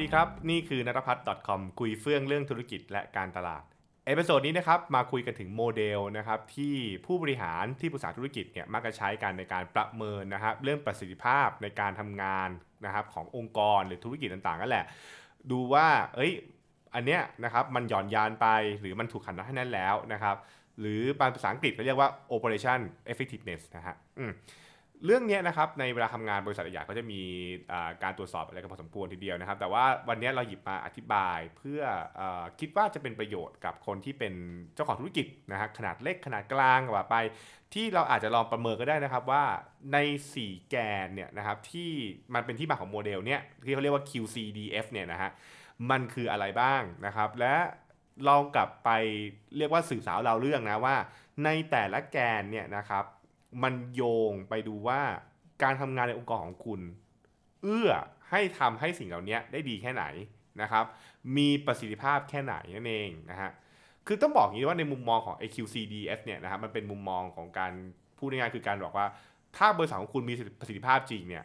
ดีครับ นี่คือนัทพัฒน์ .com คุยเฟื่องเรื่องธุรกิจและการตลาด episode นี้นะครับมาคุยกันถึงโมเดลนะครับที่ผู้บริหารที่ปรึกษาธุรกิจเนี่ยมักจะใช้กันในการประเมินนะครับเรื่องประสิทธิภาพในการทำงานนะครับขององค์กรหรือธุรกิจต่างๆนั่นแหละ ดูว่าเอ้ยอันเนี้ยนะครับมันหย่อนยานไปหรือมันถูกขันให้แน่นแล้วนะครับหรือภาษาอังกฤษเขาเรียกว่า operation effectiveness นะฮะ เรื่องนี้นะครับในเวลาทำงานบริษัทใหญ่ก็จะมีการตรวจสอบอะไรกันพอสมควรทีเดียวนะครับ แต่ว่าวันนี้เราหยิบมาอธิบายเพื่ออคิดว่าจะเป็นประโยชน์กับคนที่เป็นเจ้าของธุรกิจนะฮะขนาดเล็กขนาดกลางกว่าไป ที่เราอาจจะลองประเมินก็ได้นะครับว่าใน 4 แกนเนี่ยนะครับที่มันเป็นที่มาของโมเดลเนี่ยที่เขาเรียกว่า QCDF เนี่ยนะฮะมันคืออะไรบ้างนะครับ และลองกลับไปเรียกว่าสื่อสาวเราเรื่องนะว่า ในแต่ละแกนเนี่ยนะครับ มันโยงไปดูว่าการทำงานในองค์กรของคุณ เอื้อให้ทำให้สิ่งเหล่านี้ได้ดีแค่ไหนนะครับ มีประสิทธิภาพแค่ไหนนั่นเองนะฮะ คือต้องบอกอย่างนี้ว่าในมุมมองของ AQCDF เนี่ยนะครับมันเป็นมุมมองของการพูดง่ายๆคือการบอกว่า ถ้าบริษัทของคุณมีประสิทธิภาพจริงเนี่ย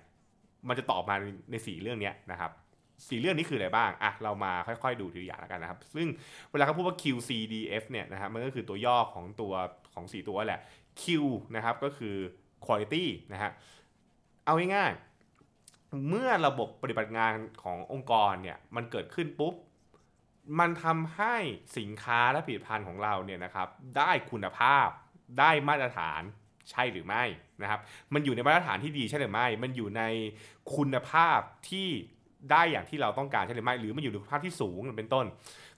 มันจะตอบมาในสี่เรื่องนี้นะครับสี่เรื่องนี้คืออะไรบ้าง อะ เรามาค่อยๆ ดูทีละอย่างแล้วกันนะครับ ซึ่งเวลาเขาพูดว่า QCDF เนี่ยนะครับมันก็คือตัวย่อของตัวของ 4 ตัวแหละ Q นะครับก็คือ quality นะฮะเอาง่ายๆเมื่อระบบปฏิบัติงานขององค์กรเนี่ยมันเกิดขึ้นปุ๊บ มันทำให้สินค้าและผลิตภัณฑ์ของเราเนี่ยนะครับได้คุณภาพได้มาตรฐานใช่หรือไม่นะครับ มันอยู่ในมาตรฐานที่ดีใช่หรือไม่ มันอยู่ในคุณภาพที่ได้อย่างที่เราต้องการใช่หรือไม่ หรือมันอยู่ในคุณภาพที่สูงเป็นต้น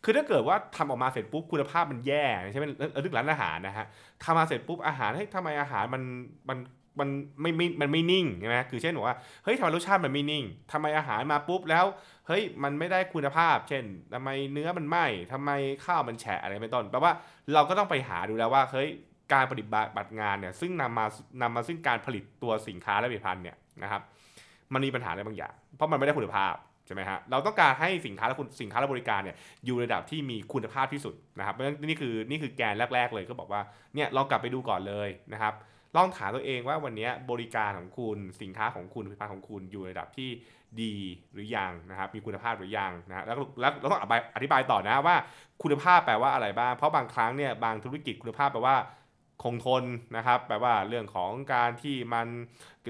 คือถ้าเกิดว่าทำออกมาเสร็จปุ๊บคุณภาพมันแย่ใช่ไหมเรื่องร้านอาหารนะฮะทำมาเสร็จปุ๊บอาหารเฮ้ยทำไมอาหารมันมันมันไม่ไม่มันไม่นิ่งใช่ไหมคือเช่นบอกว่าเฮ้ยทำไมรสชาติมันไม่นิ่งทำไมอาหารมาปุ๊บแล้วเฮ้ยมันไม่ได้คุณภาพ เช่นทำไมเนื้อมันไหม้ทำไมข้าวมันแฉะอะไรเป็นต้นแปลว่าเราก็ต้องไปหาดูแล้วว่าเฮ้ยการปฏิบัติงานเนี่ยซึ่งนำมานำมาซึ่งการผลิตตัวสินค้าและผลิตภัณฑ์เนี่ยนะครับมันมีปัญหาอะไรบางอย่าง เพราะมันไม่ได้คุณภาพ ใช่ไหมฮะเราต้องการให้สินค้าและคุณสินค้าและบริการเนี่ยอยู่ในระดับที่มีคุณภาพที่สุดนะครับเพราะฉะนั้นนี่คือนี่คือแกนแรก ๆ เลยก็บอกว่าเนี่ยลองกลับไปดูก่อนเลยนะครับลองถามตัวเองว่าวันนี้บริการของคุณสินค้าของคุณผลิตภัณฑ์ของคุณอยู่ในระดับที่ดีหรือยังนะครับมีคุณภาพหรือยังนะแล้วแล้วเราต้องอธิบายต่อนะว่าคุณภาพแปลว่าอะไรบ้างเพราะบางครั้งเนี่ยบางธุรกิจคุณภาพแปลว่า คงทนนะครับแปลว่าเรื่องของการที่มัน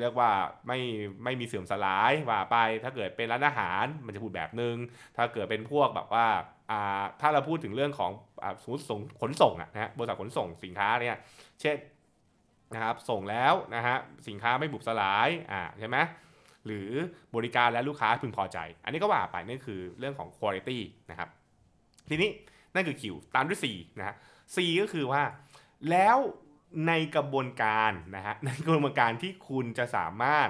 เรียกว่าไม่ไม่มีเสื่อมสลายว่าไป ถ้าเกิดเป็นร้านอาหารมันจะพูดแบบนึง ถ้าเกิดเป็นพวกแบบว่าอ่าถ้าเราพูดถึงเรื่องของสมมติส่งขนส่งนะฮะบริษัทขนส่งสินค้าเนี่ยเช่นนะครับส่งแล้วนะฮะสินค้าไม่บุบสลายอ่าใช่ไหมหรือบริการและลูกค้าพึงพอใจ อันนี้ก็ว่าไปนั่นคือเรื่องของ quality นะครับทีนี้นั่นคือ Q ตามด้วย C นะฮะ C ก็คือว่า แล้วในกระบวนการนะฮะในกระบวนการที่คุณจะสามารถ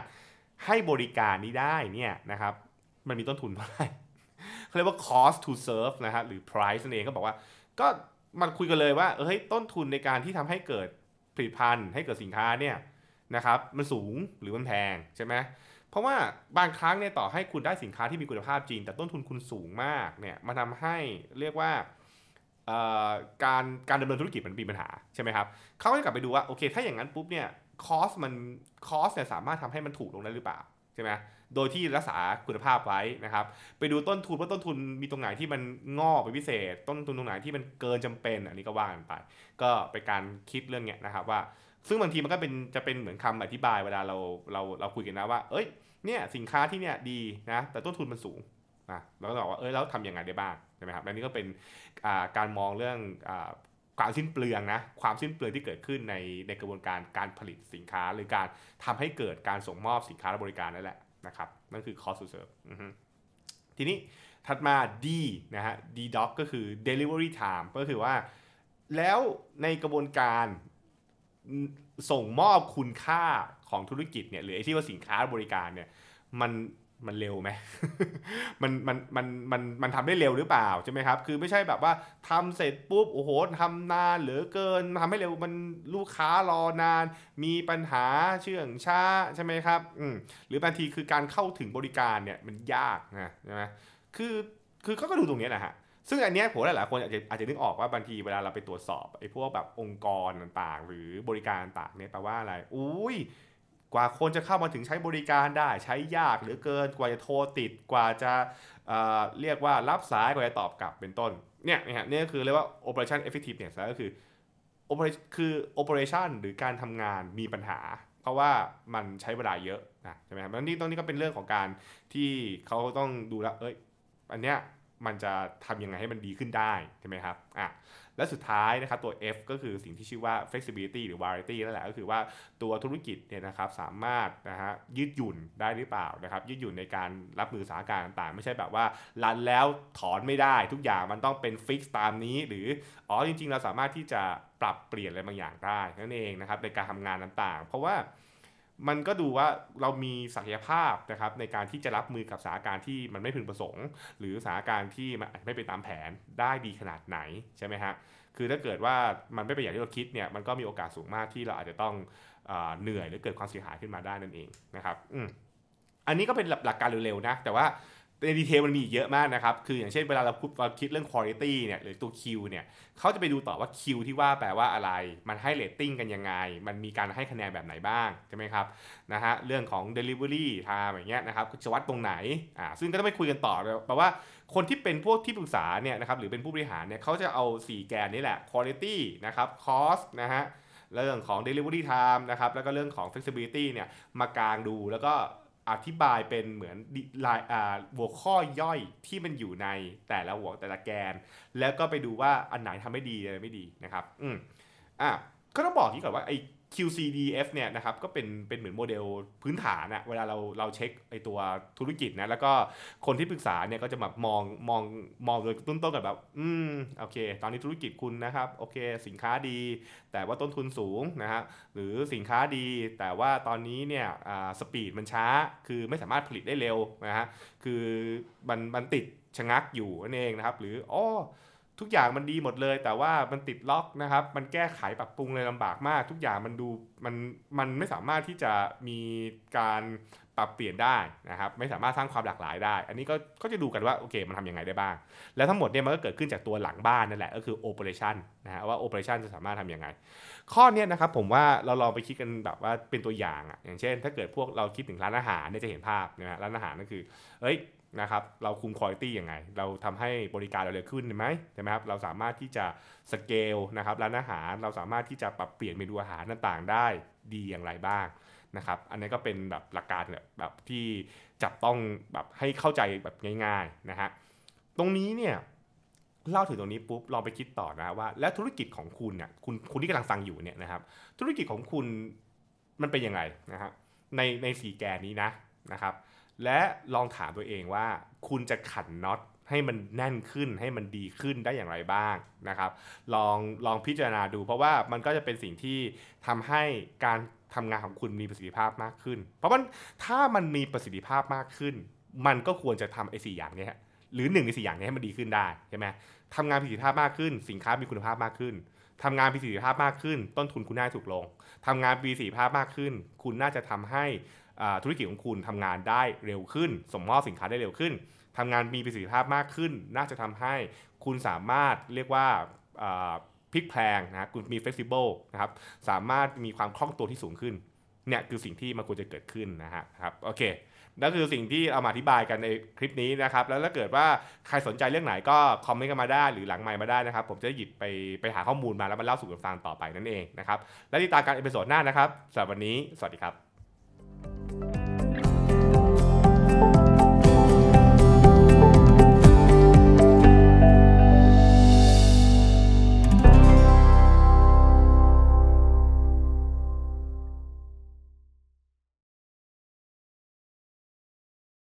ให้บริการนี้ได้เนี่ยนะครับมันมีต้นทุนเท่าไหร่เขาเรียกว่า cost to serve นะฮะหรือ price นั่นเองก็บอกว่า ก็มันคุยกันเลยว่าเฮ้ยต้นทุนในการที่ทำให้เกิดผลิตภัณฑ์ให้เกิดสินค้าเนี่ยนะครับมันสูงหรือมันแพงใช่ไหมเพราะว่าบางครั้งเนี่ยต่อให้คุณได้สินค้าที่มีคุณภาพจริง แต่ต้นทุนคุณสูงมากเนี่ยมันทาให้เรียกว่า การการดำเนินธุรกิจมันมีปัญหาใช่ไหมครับเขาก็กลับไปดูว่าโอเค ถ้าอย่างนั้นปุ๊บเนี่ยคอสมันคอสเนี่ยสามารถทำให้มันถูกลงได้หรือเปล่าใช่ไหมโดยที่รักษาคุณภาพไว้นะครับ ไปดูต้นทุนว่าต้นทุนมีตรงไหนที่มันงอกไปพิเศษ ต้นทุนตรงไหนที่มันเกินจำเป็น อันนี้ก็ว่ากันไป ก็เป็นการคิดเรื่องเนี้ยนะครับว่า ซึ่งบางทีมันก็เป็นจะเป็นเหมือนคำอธิบายเวลาเราเราเราคุยกันนะว่า เอ้ยเนี่ยสินค้าที่เนี่ยดีนะแต่ต้นทุนมันสูง นะเราก็บอกว่าเอ้ยแล้วทำยังไงได้บ้างใช่ไหมครับอันนี้ก็เป็นการมองเรื่องความสิ้นเปลืองนะความสิ้นเปลืองที่เกิดขึ้นในในกระบวนการการผลิตสินค้า หรือการทำให้เกิดการส่งมอบสินค้าและบริการนั่นแหละนะครับนั่นคือ cost to serve ทีนี้ถัดมา D นะฮะ D doc ก็คือ delivery time ก็คือว่า แล้วในกระบวนการส่งมอบคุณค่าของธุรกิจเนี่ยหรือไอ้ที่ว่าสินค้าบริการเนี่ยมัน มันเร็วไหมมันมันมันมันมันทำได้เร็วหรือเปล่าใช่ไหมครับ คือไม่ใช่แบบว่าทำเสร็จปุ๊บโอ้โหทำนานเหลือเกินทำให้เร็วมันลูกค้ารอนาน มีปัญหาเชื่องช้าใช่ไหมครับอืมหรือบางทีคือการเข้าถึงบริการเนี่ยมันยากนะใช่ไหมคือคือเขาก็ดูตรงนี้แหละฮะซึ่งอันนี้ผมหลายๆคนอาจจะอาจจะนึกออกว่าบางทีเวลาเราไปตรวจสอบไอ้พวกแบบองค์กรต่างๆ หรือบริการต่างเนี่ยแปลว่าอะไร อุ้ย กว่าคนจะเข้ามาถึงใช้บริการได้ใช้ยากหลือเกินกว่าจะโทรติดกว่าจะเเรียกว่ารับสายกว่าจะตอบกลับเป็นต้นเนี่ยนะฮะนี่ก็คือเรียกว่า operation effectiveness ก็คือ Oper- คือ operation หรือการทำงานมีปัญหา เพราะว่ามันใช้เวลาเยอะนะใช่ไหมครับแล้วนี่ตรงนี้ก็เป็นเรื่องของการที่เขาต้องดูแลเอ้ยอันเนี้ยมันจะทำยังไงให้มันดีขึ้นได้ใช่ไหมครับอะ และสุดท้ายนะครับตัว F ก็คือสิ่งที่ชื่อว่า flexibility หรือ variety นั่นแหละก็คือว่าตัวธุรกิจเนี่ยนะครับสามารถนะฮะยืดหยุ่นได้หรือเปล่านะครับยืดหยุ่นในการรับมือสถานการณ์ต่างๆ ไม่ใช่แบบว่ารันแล้วถอนไม่ได้ ทุกอย่างมันต้องเป็นฟิกตามนี้ หรืออ๋อจริงๆ เราสามารถที่จะปรับเปลี่ยนอะไรบางอย่างได้นั่นเองนะครับในการทำงานต่างๆ เพราะว่า มันก็ดูว่าเรามีศักยภาพนะครับในการที่จะรับมือกับสถานการณ์ที่มันไม่พึงประสงค์ หรือสถานการณ์ที่มันไม่เป็นตามแผนได้ดีขนาดไหนใช่ไหมฮะคือถ้าเกิดว่ามันไม่เป็นอย่างที่เราคิดเนี่ยมันก็มีโอกาสสูงมากที่เราอาจจะต้องเอเหนื่อยหรือเกิดความเสียหายขึ้นมาได้นั่นเองนะครับอืมอันนี้ก็เป็นหลักการเร็วๆนะแต่ว่า ในดีเทลมันมีเยอะมากนะครับ คืออย่างเช่นเวลาเราพูดเราคิดเรื่อง quality เนี่ยหรือตัว Q เนี่ยเขาจะไปดูต่อว่า Q ที่ว่าแปลว่าอะไร มันให้เรตติ้งกันยังไง มันมีการให้คะแนนแบบไหนบ้างใช่ไหมครับนะฮะเรื่องของ delivery time อย่างเงี้ยนะครับจะวัดตรงไหนอ่าซึ่งก็ต้องไปคุยกันต่อเลยแปลว่าคนที่เป็นพวกที่ปรึกษาเนี่ยนะครับหรือเป็นผู้บริหารเนี่ยเขาจะเอา 4 แกนนี้แหละ quality นะครับ cost นะฮะเรื่องของ delivery time นะครับแล้วก็เรื่องของ flexibility เนี่ยมากางดูแล้วก็ อธิบายเป็นเหมือนลายอ่าหัวข้อย่อยที่มันอยู่ในแต่ละหัวแต่ละแกน แล้วก็ไปดูว่าอันไหนทำไม่ดีอะไรไม่ดีนะครับ อืมอะ ก็ต้องบอกอย่างนี้ก่อนว่าไอ้ QCDF เนี่ยนะครับก็เป็นเป็นเหมือนโมเดลพื้นฐานอะเวลาเราเราเช็คไอตัวธุรกิจนะแล้วก็คนที่ปรึกษาเนี่ยก็จะแบบมองมองมองโดยต้นต้นกับแบบ อืมโอเค ตอนนี้ธุรกิจคุณนะครับโอเค สินค้าดี แต่ว่าต้นทุนสูงนะฮะหรือสินค้าดี แต่ว่าตอนนี้เนี่ยสปีดมันช้าคือไม่สามารถผลิตได้เร็วนะฮะคือมันมันติดชะงักอยู่นั่นเองนะครับ หรืออ๋อ ทุกอย่างมันดีหมดเลย แต่ว่ามันติดล็อกนะครับ มันแก้ไขปรับปรุงเลยลำบากมาก ทุกอย่างมันดูมันมันไม่สามารถที่จะมีการ ปรับเปลี่ยนได้นะครับไม่สามารถสร้างความหลากหลายได้ อันนี้ก็ก็จะดูกันว่าโอเคมันทำยังไงได้บ้าง แล้วทั้งหมดเนี่ยมันก็เกิดขึ้นจากตัวหลังบ้านนั่นแหละก็คือ operation นะฮะว่า operation จะสามารถทำยังไง ข้อเนี้ยนะครับผมว่าเราลองไปคิดกันแบบว่าเป็นตัวอย่างอะอย่างเช่น ถ้าเกิดพวกเราคิดถึงร้านอาหารเนี่ยจะเห็นภาพนะฮะร้านอาหารก็คือเอ้ยนะครับเราคุมคุณภาพยังไง เราทำให้บริการเราเร็วขึ้นไหมใช่ไหมครับเราสามารถที่จะสเกลนะครับร้านอาหารเราสามารถที่จะปรับเปลี่ยนเมนูอาหารต่างๆ ได้ดีอย่างไรบ้าง นะครับอันนี้ก็เป็นแบบหลักการแบบที่จับต้องแบบให้เข้าใจแบบง่ายๆนะฮะตรงนี้เนี่ยเล่าถึงตรงนี้ปุ๊บลองไปคิดต่อนะว่า แล้วธุรกิจของคุณเนี่ยคุณคุณที่กำลังฟังอยู่เนี่ยนะครับธุรกิจของคุณมันเป็นยังไงนะครับในในสี่แกนนี้นะนะครับ และลองถามตัวเองว่าคุณจะขันน็อตให้มันแน่นขึ้นให้มันดีขึ้นได้อย่างไรบ้างนะครับ ลองลองพิจารณาดู เพราะว่ามันก็จะเป็นสิ่งที่ทำให้การ ทำงานของคุณมีประสิทธิภาพมากขึ้น เพราะมันถ้ามันมีประสิทธิภาพมากขึ้น มันก็ควรจะทำไอ้สี่อย่างนี้หรือหนึ่งในสี่อย่างนี้ให้มันดีขึ้นได้ใช่ไหมทำงานประสิทธิภาพมากขึ้น สินค้ามีคุณภาพมากขึ้นทำงานประสิทธิภาพมากขึ้น ต้นทุนคุณน่าถูกลงทำงานประสิทธิภาพมากขึ้น คุณน่าจะทำให้ธุรกิจของคุณทำงานได้เร็วขึ้นส่งมอบสินค้าได้เร็วขึ้นทำงานมีประสิทธิภาพมากขึ้น น่าจะทำให้คุณสามารถเรียกว่า พลิกแพลงนะคุณมี flexible นะครับสามารถมีความคล่องตัวที่สูงขึ้นเนี่ยคือสิ่งที่มันควรจะเกิดขึ้นนะฮะครับโอเคนั่นคือสิ่งที่เอามาอธิบายกันในคลิปนี้นะครับ แล้วถ้าเกิดว่าใครสนใจเรื่องไหนก็คอมเมนต์กันมาได้หรือหลังไมค์มาได้นะครับ ผมจะหยิบไปไปหาข้อมูลมาแล้วมาเล่าสู่กันฟังต่อไปนั่นเองนะครับ และติดตามการเอพิโซดหน้านะครับสำหรับวันนี้ สวัสดีครับ